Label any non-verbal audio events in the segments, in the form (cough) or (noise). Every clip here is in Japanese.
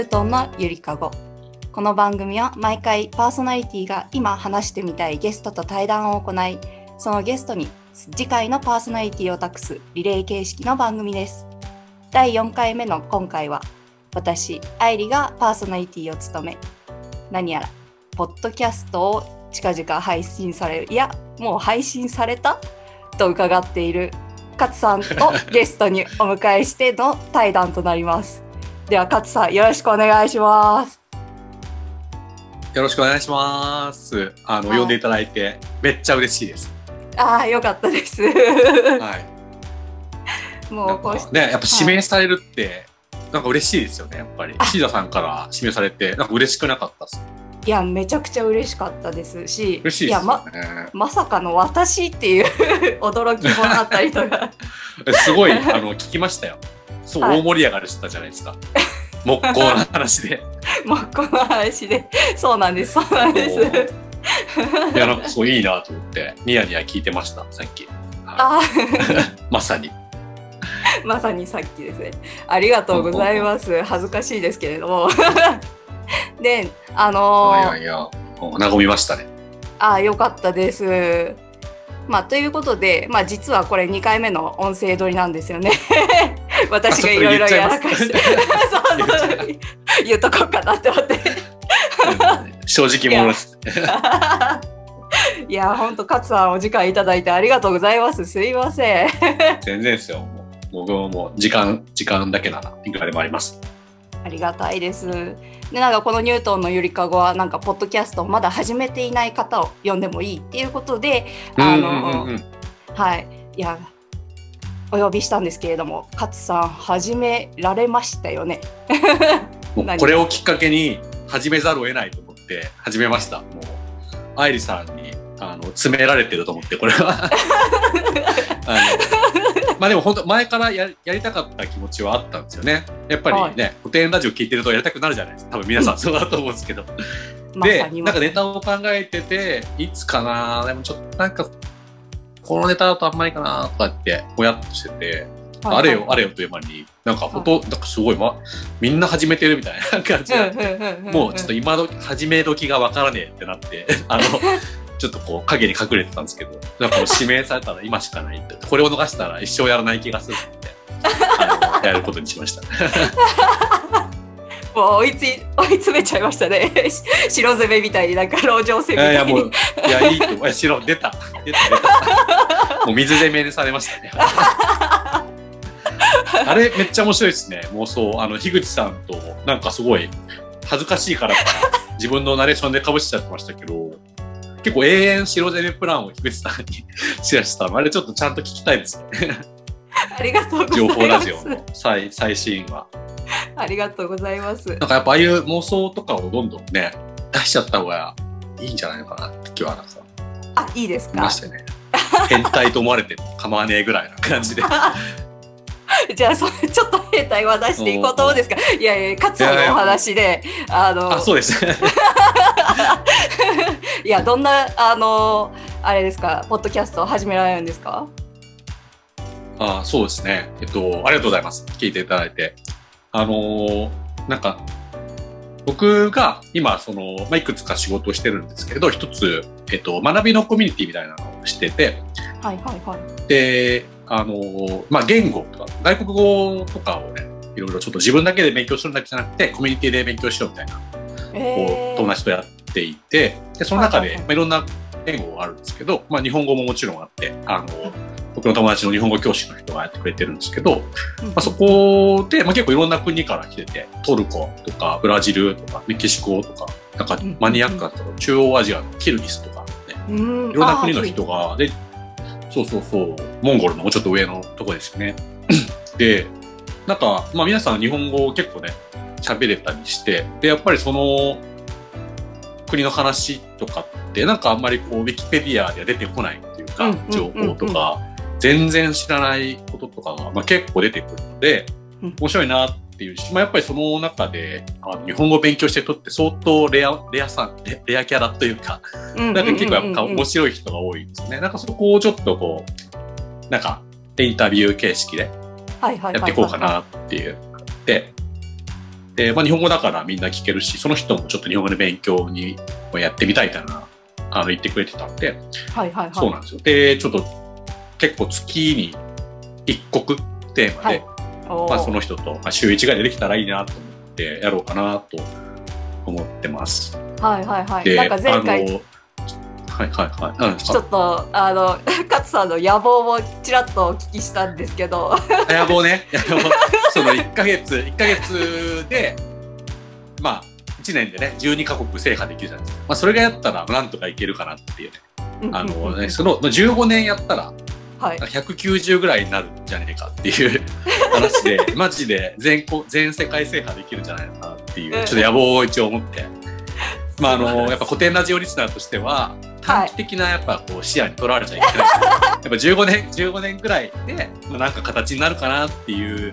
ュートンのゆりかごこの番組は毎回パーソナリティが今話してみたいゲストと対談を行いそのゲストに次回のパーソナリティを託すリレー形式の番組です第4回目の今回は私愛理がパーソナリティを務め何やらポッドキャストを近々配信されるいやもう配信されたと伺っている勝さんをゲストにお迎えしての対談となりますでは勝さんよろしくお願いしますよろしくお願いします。あの、はい呼んでいただいて、めっちゃ嬉しいです。ああよかったですはい。もなうんこうしね、やっぱ指名されるって、なんか嬉しいですよね、やっぱり。シーダさんから指名されて、なんか嬉しくなかったです。いやめちゃくちゃ嬉しかったですし嬉しいですやま。まさかの私っていう (laughs) 驚きもあったりとか (laughs) すごい、あの、聞きましたよ。そう、はい大盛り上がりしてたじゃないですか。木工の話で。もうこの話でそうなんですそうなんですいや、なんかすごいいいなと思って、ニヤニヤ聞いてました、さっき。はあい (laughs) まさに。ー (laughs) まさにさっきですねありがとうございます恥ずかしいですけれども (laughs) であのーいやいや、和みましたね。ああよかったです。まあということで、まあ実はこれ2回目の音声撮りなんですよね。(laughs) 私がいろいろやらかして。(laughs) 言っとこうかなって思って。うん正直者です。(laughs) いや本当勝さんお時間いただいてありがとうございます。すいません。全然ですよ。もう僕ももう時間、時間だけならいくらでもあります。ありがたいです。でなんかこのニュートンのゆりかごはなんかポッドキャストをまだ始めていない方を呼んでもいいっていうことで、あのうんうんうんはい、いや、お呼びしたんですけれども、勝さん、始められましたよね？(laughs) これをきっかけに始めざるを得ないと思って始めました。もう愛理さんにあの詰められてると思ってこれは (laughs) あのまあでも本当前からややりたかった気持ちはあったんですよね。やっぱりね、古典ラジオ聞いてるとやりたくなるじゃないですか。多分皆さんそうだと思うんですけど。までなんかネタを考えてていつかなでもちょっとなんかこのネタだとあんまりかなとかってぼやっとしてて。あれよ、あれよという間に、なんか本当、なんかすごい、ま、みんな始めてるみたいな感じで、もうちょっと今ど始め時がわからねえってなって、(laughs) あの、ちょっとこう影に隠れてたんですけど、なんか指名されたら今しかないって、これを逃したら一生やらない気がするって、(laughs) やることにしました。もう追いつい追い詰めちゃいましたね。し (laughs) 白攻めみたいになんか籠城戦みいや。もう、いや、いいと白、出た。出た、出た。もう水攻めにされましたね。あれ、めっちゃ面白いですね。妄想。あの、樋口さんと、なんかすごい、恥ずかしいからか、自分のナレーションで被しちゃってましたけど、結構永遠白攻めプランを樋口さんにシェアしたの。あれちょっとちゃんと聞きたいですね。ありがとうござい情ます。報ラジオの最最新話。(laughs) ありがとうございます。なんかやっぱああいう妄想とかをどんどんね、出しちゃった方がいいんじゃないのかなって気はなんかあ、いいですか？いまし。ね。変態と思われても構わねえぐらいな感じで。(laughs) じゃあそれちょっと兵隊は出していこうと思うんですか？いやいや勝さんのお話で、あのあ、そうですね。(laughs) いやどんなあのあれですか？ポッドキャストを始められるんですか？あ、そうですね。えっと、ありがとうございます。聞いていただいて。あのーなんか、僕が今、その、まあ、いくつか仕事をしてるんですけれど、一つ、えっと、学びのコミュニティみたいなのをしてて、はいはいはい。で、あのーまあ、言語とか、外国語とかをね、いろいろちょっと自分だけで勉強するんだけじゃなくて、コミュニティで勉強しようみたいなこえう友達とやっていて、でその中で、はいはいはいまあ、いろんな言語があるんですけど、まあ、日本語ももちろんあって、あの、僕の友達の日本語教師の人がやってくれてるんですけど、ーまあ、そこで、まあ、結構いろんな国から来てて、トルコとかブラジルとかメキシコとか、なんかうんマニアックなところ、中央アジアのキルギスとかね、うん。いろんな国の人が、で、そうそうそう、モンゴルのもうちょっと上のとこですよね。で、なんか、まあ皆さん日本語を結構ね、喋れたりして、で、やっぱりその国の話とかって、なんかあんまりこう、ウィキペディアでは出てこないっていうか、情報とか、全然知らないこととかが、まあ、結構出てくるのでうん、面白いなっていうし、まあやっぱりその中で、あの日本語を勉強してる人って相当レア、レアさん、レレアキャラというか、ななんか結構やっぱ面白い人が多いんですよね。なんかそこをちょっとこう、なんかインタビュー形式でやっていこうかなっていう。で、で、まあ、日本語だからみんな聞けるし、その人もちょっと日本語で勉強にやってみたいみたいな、あの、言ってくれてたんで、はいはいはい。そうなんですよ。で、ちょっと結構月に一国テーマで、はいまあ、その人と、まあ、週1ぐらいでできたらいいなと思ってやろうかなと思ってます。はいはいはい。で、なんか前回、あのはいはいはい。うん、ちょっと、あの、(laughs) 勝さんの野望をちらっとお聞きしたんですけど、あ野望ね。(laughs) 野望。その1ヶ月、1ヶ月で、まあ、1年でね、12カ国制覇できるじゃないですか。まあ、それがやったら、なんとかいけるかなっていうね。あのね、その、まあ15年やったら、はい。190ぐらいになるんじゃねえかっていう (laughs) 話で、マジで全国、全世界制覇できるんじゃないかなっていう、ちょっと野望を一応持って。まあ、あの、やっぱ古典ラジオリスナーとしては、短期的なやっぱこう視野にとらわれちゃいけない。(laughs) やっぱ15年、15年ぐらいで、まあ、なんか形になるかなっていう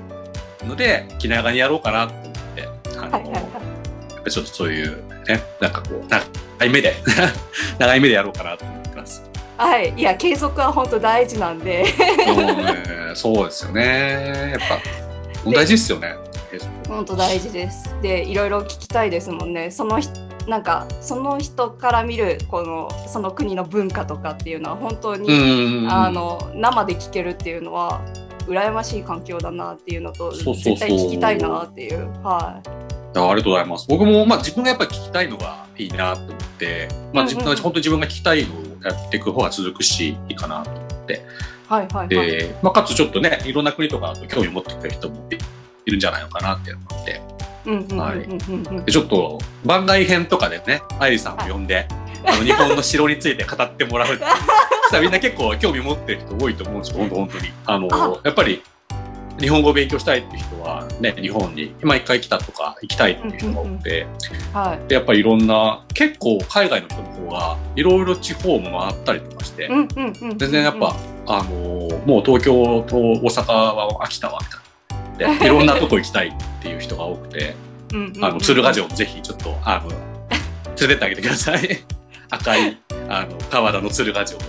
ので、気長にやろうかなと思って、あの、はいはいはい。やっぱちょっとそういうね、なんかこう、長い目で、(laughs) 長い目でやろうかなと思ってます。はい、いや継続は本当大事なんで。そうね、そうですよね。やっぱ、大事ですよね。本当大事です。でいろいろ聞きたいですもんね。その人なんかその人から見るこのその国の文化とかっていうのは本当に、うん。あの生で聞けるっていうのは羨ましい環境だなっていうのと絶対聞きたいなっていう。はい。やありがとうございます。僕も、まあ、自分がやっぱり聞きたいのがいいなと思って、まあ、自分うん。うん本当に自分が聞きたいのをやっていく方が続くし、いいかなと思って。はいはいはいで、まあ、かつちょっとね、いろんな国とかと興味を持ってくれる人もいるんじゃないのかなって思って。ちょっと、番外編とかでね、愛理さんを呼んで、あの日本の城について語ってもらう (laughs) みんな結構興味持ってる人多いと思うんですよ、本当本当に。あの、あやっぱり、日本語を勉強したいっていう人は、ね、日本に今一回来たとか行きたいっていう人が多くて、はいでやっぱりいろんな、結構海外の人の方が、いろいろ地方も回ったりとかして、全然やっぱ、あのーもう東京と大阪は飽きたわ、みたいな。で、(laughs) いろんなとこ行きたいっていう人が多くて、あの、鶴ヶ城もぜひちょっと、あの、連れてってあげてください。赤い、あの、川田の鶴ヶ城。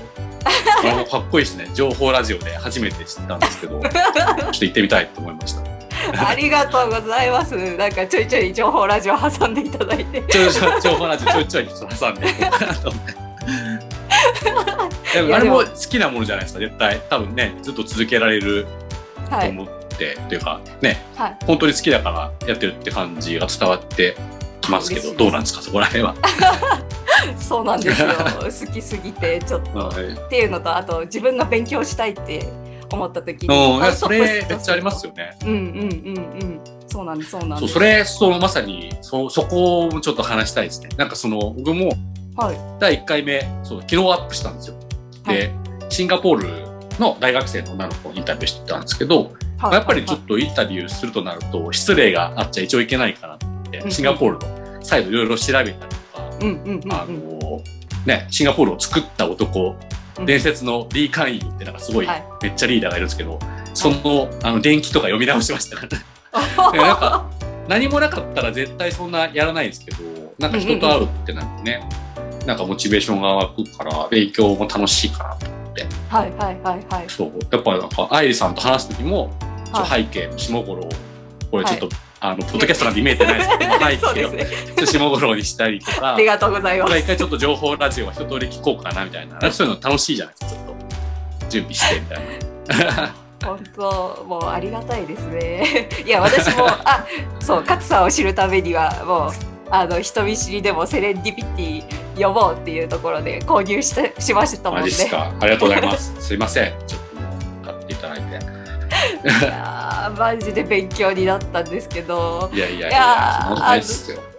あのかっこいいですね。情報ラジオで初めて知ったんですけど、ちょっと行ってみたいと思いました。ありがとうございますなんかちょいちょい情報ラジオ挟んでいただいてちょいちょい、情報ラジオちょいちょいちょっと挟んで。(laughs) でもあれも好きなものじゃないですか、絶対。多分ね、ずっと続けられるはいと思って、っていうか、ね、はい本当に好きだからやってるって感じが伝わってきますけど、どうなんですか、そこら辺は。(laughs) (laughs) そうなんですよ。(laughs) 好きすぎてちょっと。はい。っていうのとあと自分が勉強したいって思った時にやそれめっちゃありますよね。うんうんうんうん。そうなんですそうなんです。それ、そう、まさに、そ、そこをちょっと話したいですね。なんかその、僕もはい。第1回目、そう、昨日アップしたんですよ。で、シンガポールの大学生の女の子をインタビューしてたんですけど、はい。やっぱりちょっとインタビューするとなると、失礼があっちゃ一応いけないかなって、うんシンガポールの再度いろいろ調べたりあうんの、ね、シンガポールを作った男、うん。伝説のリー・カンイーってなんかすごい、はい。めっちゃリーダーがいるんですけど、その、あの、伝記とか読み直しましたから。(laughs) なんか何もなかったら絶対そんなやらないですけど、なんか人と会うってなってね、なんかモチベーションが湧くから、勉強も楽しいかなと思って。はいはいはいはい。そう。やっぱなんか、愛理さんと話すときも、背景の下頃を、これちょっと、はあの、ポッドキャストなんで見えてないですけど、背景をね下頃にしたりとかあり、がとうございます一回ちょっと情報ラジオは一通り聞こうかなみたいな、そういうの楽しいじゃないですか、ちょっと。準備してみたいな。本当もうありがたいですね (laughs) いや私もあそう勝さんを知るためにはもうあの人見知りでもセレンディピティ呼ぼうっていうところで購入してしましたもんマねジっすか。ありがとうございます。すいません。ちょっと買っていただいて。いやーマジで勉強になったんですけどいやいやいや、そんなことないっすよ。(laughs)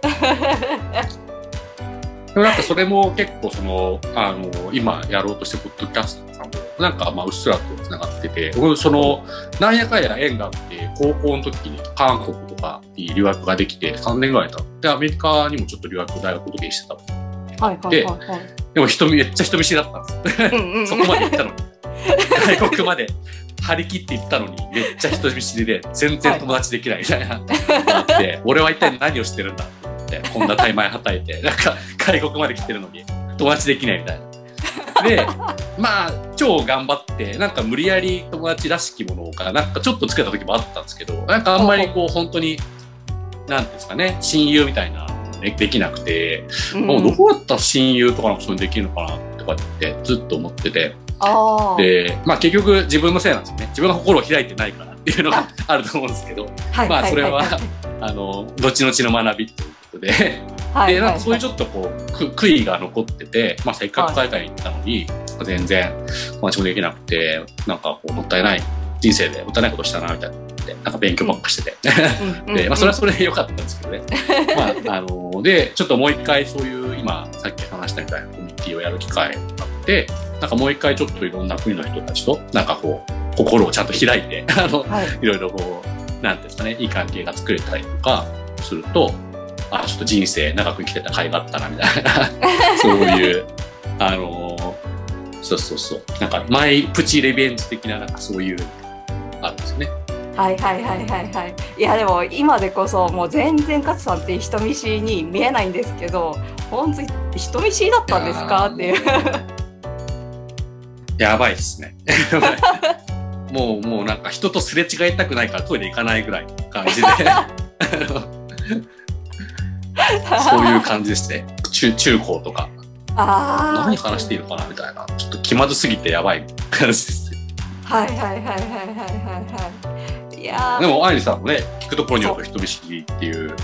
でもなんかそれも結構その、あの、今やろうとしてるポッドキャストさんも、なんかまあうっすらと繋がってて、僕その、なんやかんや縁があって、高校の時に韓国とかに留学ができて3年ぐらい経って、アメリカにもちょっと留学大学の時にしてたの。はいはいはいはいでも人見、めっちゃ人見知りだったんです (laughs) そこまで行ったのに。外国まで張り切って行ったのに、めっちゃ人見知りで、全然友達できないみたいな。なって、俺は一体何をしてるんだ？って、こんな怠慢はたいて、なんか外国まで来てるのに、友達できないみたいな。で、まあ、超頑張って、なんか無理やり友達らしきものが、なんかちょっとつけた時もあったんですけど、なんかあんまりこう、本当に、なんていうんですかね、親友みたいな、ね、できなくて、うん。もうどうやったら親友とかのそういうのできるのかなとかってずっと思ってて、で、まあ結局自分のせいなんですよね。自分の心を開いてないからっていうのがあ (laughs) ると思うんですけど、はいまあそれははい (laughs) あの、後々の学びということで、はいで、なんかそういううちょっとこう、く悔いが残ってて、まあせっかく海外に行ったのに、全然友達もできなくて、なんかこう、もったいない、人生でもったいないことしたな、みたいな。なんか勉強ばっかしてて。(laughs) で、まあそれはそれで良かったんですけどね。まあ、あの、で、ちょっともう一回そういう、今、さっき話したみたいなティをやる機会があって、なんかもう一回ちょっといろんな国の人たちと、なんかこう、心をちゃんと開いて、(laughs) あの、はい。いろいろこう、なんていうんですかね、いい関係が作れたりとかすると、あ、ちょっと人生長く生きてた甲斐があったな、みたいな、(laughs) そういう、あのそうそうそう、なんか、マイプチレベンジ的な、なんかそういう、あるんですよね。はいはいはいはいはい。いやでも今でこそもう全然勝さんって人見知りに見えないんですけど本当に人見知りだったんですか？っていうやばいですね。もう、もうなんか人とすれ違いたくないからトイレ行かないぐらいの感じで、そういう感じですね。中、中高とか。あー何話していいのかなみたいな。ちょっと気まずすぎてやばい感じです。はいはいはいはいはいはいはいいやーでも、愛理さんもね、聞くところによると人見知りっていう、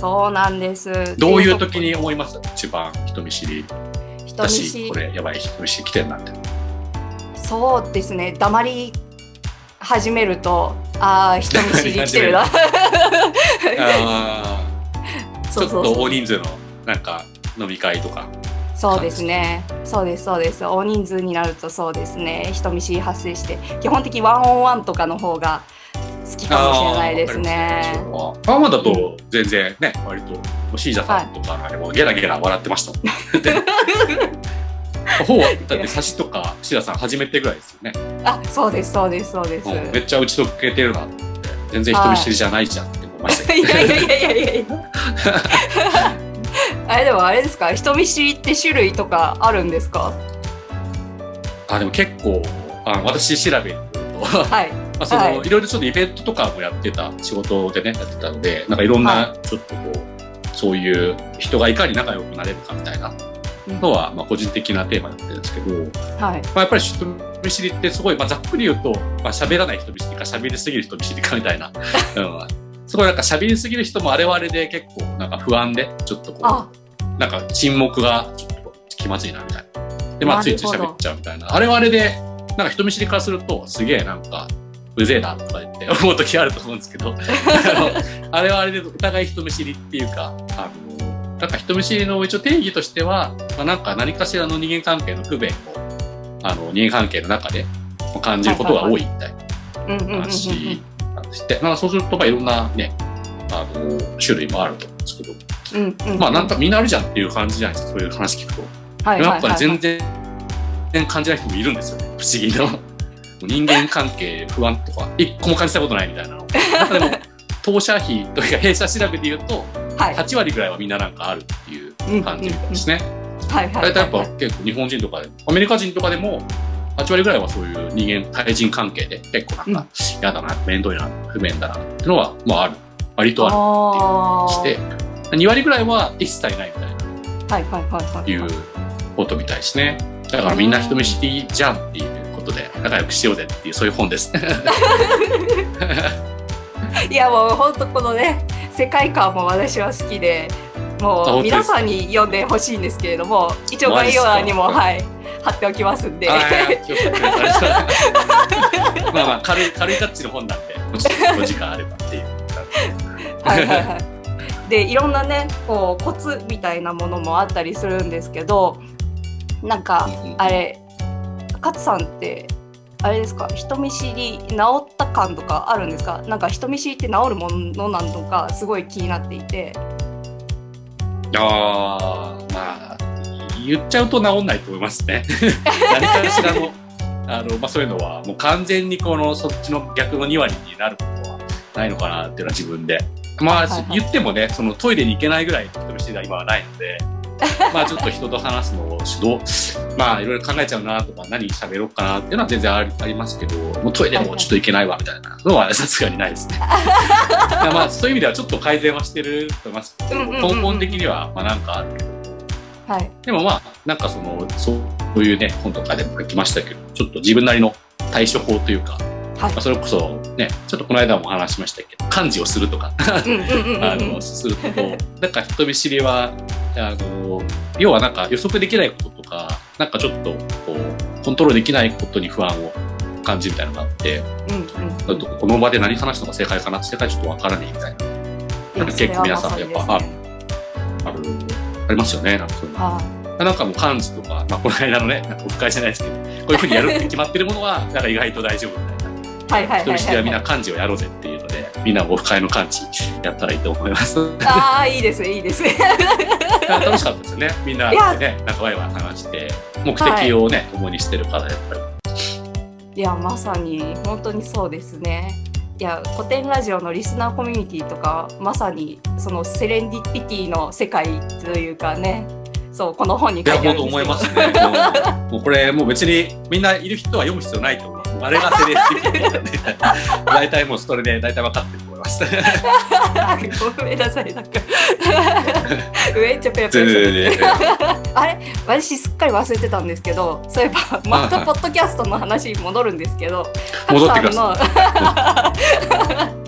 そうなんですどういうで時に思います？一番人見知り人見知りこれやばい人見知り来てんなって。そうですね黙り始めるとああ人見知り来てるな (laughs) ああ、ちょっと大人数のなんか飲み会とか。そうですね。そうです、そうです。大人数になるとそうですね。人見知り発生して、基本的にワンオンワンとかの方が好きかもしれないですね。パーマだと全然ね、割と、シージャさんとかでもゲラゲラ笑ってましたもん。(laughs) ほう、だって差しとかシージャさん初めてぐらいですよね。あ、そうです、そうです、そうです。うんめっちゃ打ち解けてるなと思って、全然人見知りじゃないじゃんって思いましたいけど。や (laughs) いやいやいやいやいや。(laughs) あれでもあれですか？人見知りって種類とかあるんですか？あ、でも結構、あ私調べると、はい。まあ、その、はいい、ろいろちょっとイベントとかもやってた仕事でね、やってたので、なんかいろんな、ちょっとこう、そういう人がいかに仲良くなれるかみたいなのは、まあ、個人的なテーマだったんですけど、まはい。あ、やっぱり人見知りってすごい、まあ、ざっくり言うと、まあ、喋らない人見知りか喋りすぎる人見知りかみたいな、(laughs) うん、すごいなんか喋りすぎる人もあれはあれで結構なんか不安で、ちょっとこあ、う、なんか沈黙がちょっと気まずいなみたいな。で、まあ、ついつい喋っちゃうみたいな。あれはあれで、なんか人見知りからすると、すげえなんか、うぜえなとか言って思う時あると思うんですけど、(laughs) あのあれはあれでお互い人見知りっていうか、あの、なんか人見知りの一応定義としては、まあ、なんか何かしらの人間関係の不便を、あの、人間関係の中で感じることが多いみたい。なん話なんですって。まあそうすると、まあいろんなね、あの、種類もあると思うんですけど、うんうん。まあなんかみんなあるじゃんっていう感じじゃないですか、そういう話聞くと。はいはいはいはい、やっぱり全然、全然感じない人もいるんですよね。不思議な。人間関係不安とか、一個も感じたことないみたいなの。でも、当社費というか弊社調べで言うと、はい。8割ぐらいはみんななんかあるっていう感じみたいですね。大体やっぱ結構日本人とかで、アメリカ人とかでも、8割ぐらいはそういう人間、対人関係で結構なんか、嫌だな、面倒いな、不便だなっていうのは、まあある。割とあるあっていうして、2割ぐらいは一切ないみたいな。ーはいはいはいはい。いうことみたいですね。だからみんな人見知りじゃんっていうことで仲良くしようぜっていうそういう本です。(laughs) いやもう本当このね世界観も私は好きでもう皆さんに読んでほしいんですけれども一応概要欄にもマはい貼っておきますんで。まあまあ軽い軽いタッチの本なんでもしお時間あればっていう。はいはいはい。でいろんなねこうコツみたいなものもあったりするんですけどなんかあれ勝さんってあれですか？人見知り治った感とかあるんですか？なんか人見知りって治るものなのかすごい気になっていて。ああまあ言っちゃうと治んないと思いますね。(laughs) 何かしらのあの、まあ、そういうのはもう完全にこのそっちの逆の2割になることはないのかなっていうのは自分で。まあ、はいはい。言ってもねそのトイレに行けないぐらいの人見知りが今はないので、(laughs) まあちょっと人と話すのを主導、まあいろいろ考えちゃうなとか、何喋ろうかなっていうのは全然ありますけど、もうトイレもちょっといけないわみたいなのはさすがにないですね。(laughs) まあそういう意味ではちょっと改善はしてると思います。根本的にはまあなんかあるけど、はい。でもまあなんかその、そういうね、本とかでも書きましたけど、ちょっと自分なりの対処法というか、はい。まあ、それこそね、ちょっとこの間も話しましたけど、漢字をするとか、あの、すると、なんか人見知りは、あの、要はなんか予測できないこととか、なんかちょっと、こう、コントロールできないことに不安を感じるみたいなのがあって、うんうんこの場で何話すのが正解かな正解ちょっとわからないみたいな、いや結構皆さんやっぱね。ある、ありますよね、なんかそういうの。はなんかもう漢字とか、まあこの間のね、なんかオフ会じゃないですけど、こういうふうにやるって決まってるものは、なんか意外と大丈夫はいはい人見知りはみんはない漢字をやろうぜっていうので、みんなオフ会の漢字やったらいいと思います。ああいいですいいです (laughs) 楽しかったですよね。みんなでね、なんかワイワイ話して、目的をね、共にしてるから、やっぱり。いやまさに本当にそうですねいや古典ラジオのリスナーコミュニティとかまさにそのセレンディピティの世界というかねそうこの本にいや、書いてある本当んですけど思いますね。もうこれ、もう別にみんないる人は読む必要ないと思います。あれがセレンディピティなんで、大体もうそれで大体分かってると思います。ごめんなさいなんかめっちゃペラペラ全して然あれ私すっかり忘れてたんですけどそういえばまたポッドキャストの話に戻るんですけど戻ってくだささい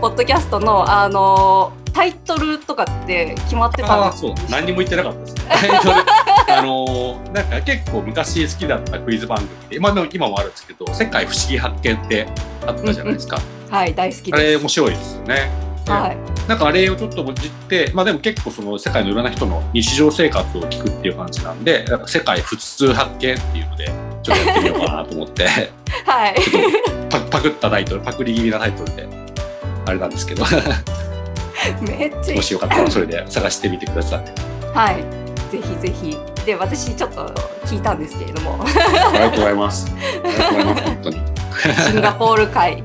ポッドキャストのあのタイトルとかって決まってい。たんですああ、そう。何にも言ってなかったですね。(laughs) あのーなんか結構昔好きだったクイズ番組で、まあ今もあるんですけど、世界不思議発見ってあったじゃないですか。はい大好きあれ面白いですよね。はい。なんかあれをちょっともじって、まあでも結構その世界のいろんな人の日常生活を聞くっていう感じなんで、なんか世界普通発見っていうので、ちょっとやってみようかなと思って、(laughs) はい。パパクったタイトル、パクリ気味なタイトルで、あれなんですけど、(laughs) めっちゃもしよかったらそれで探してみてください。はい。ぜひぜひで私ちょっと聞いたんですけれどもありがとうございます。ありがとうございます、本当に。シンガポール会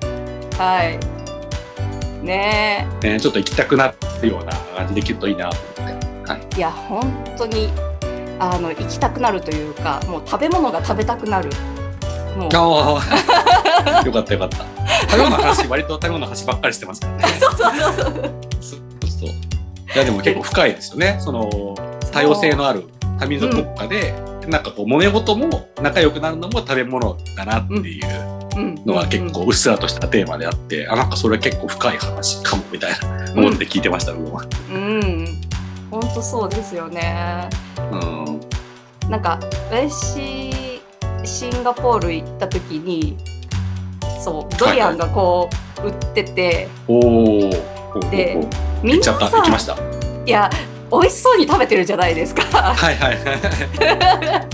はいねね、ちょっと行きたくなるような感じできるといいなと思って。はい。えいや本当にあの行きたくなるというかもう食べ物が食べたくなるもう (laughs) よかったよかった。食べ物の話、割と食べ物の話ばっかりしてますからね。そうそうそうそうそうそう。いやでも結構深いですよね。その多様性のある多民族国家で、なんかこう揉め事も仲良くなるのも食べ物だなっていううんのは結構うっすらとしたテーマであって、あなんかそれは結構深い話かもみたいな思って聞いてました、僕は。うん本当そうですよねうん。なんか私シンガポール行った時にそうドリアンがこう売ってて、おーおー。でおーみんな行っちゃった？さ行きました？いや美味しそうに食べてるじゃないですか。はいはいは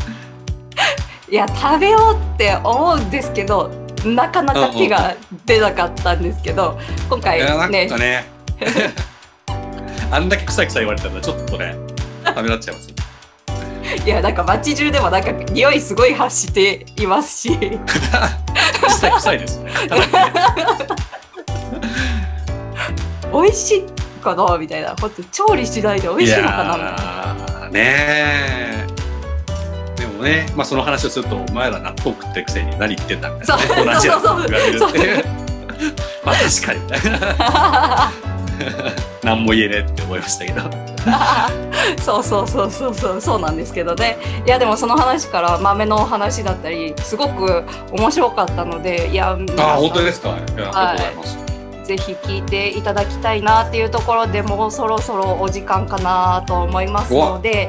い。(laughs) いや食べようって思うんですけどなかなか手が出なかったんですけど今回いやなんね。(laughs) あんだけ臭い臭い言われたらちょっとね、食べらっちゃいますよ。いやなんか街中でもなんか匂いすごい発していますし。(laughs) 実際臭いです。よね。美味しいかなみたいな本当調理しないで美味しいのかなみたいなやーねーでもね、まあその話をすると、お前ら納豆食ってるくせに何言ってんだみたいな、ね。そう同じやつそうそう言われるっていう。(laughs) まあ確かにみたいな。(laughs) 何も言えねえって思いましたけど。(laughs) そうそうそうそうそうそうなんですけどねいやでもその話から豆の話だったりすごく面白かったのでいやああ、本当ですか？いやありがとうございます。ぜひ聞いていただきたいなっていうところでもうそろそろお時間かなと思いますので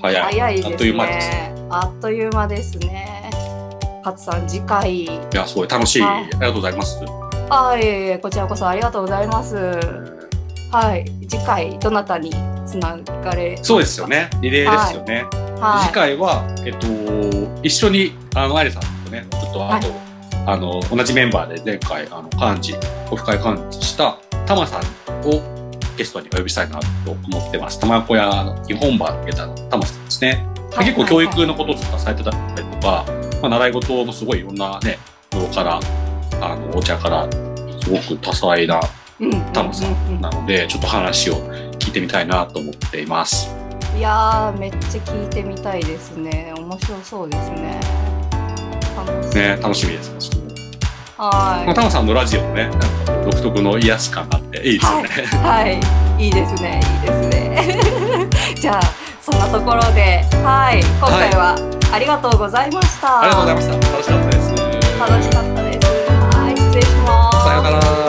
早い。早いですねあっという間ですね。あっという間ですね勝さん次回いや、すごい楽しい。あありがとうございます。あいえいえこちらこそありがとうございますはい次回どなたにつながれそうですよね。リレーですよね。はい次回は、えっと、一緒に、あの、アイレさんとね、ちょっと、あと、あの、同じメンバーで前回、あの、幹事、オフ会幹事した、タマさんをゲストにお呼びしたいなと思ってます。玉子屋の日本版のゲタのタマさんですね。はい結構教育のこととかされてたりとか、まあ、習い事もすごいいろんなね、脳から、あの、お茶から、すごく多彩なうんタマさんなので、ちょっと話を聞いてみたいなと思っています。いやーめっちゃ聞いてみたいですね面白そうですねね、楽しみです。はタマさんのラジオもね、独特の癒し感があっていいですよね。い。はい。いいですね。いいですね。(laughs) じゃあそんなところではい。今回はありがとうございました、ありがとうございました。楽しかったです。楽しかったです。はい。失礼します。さようなら。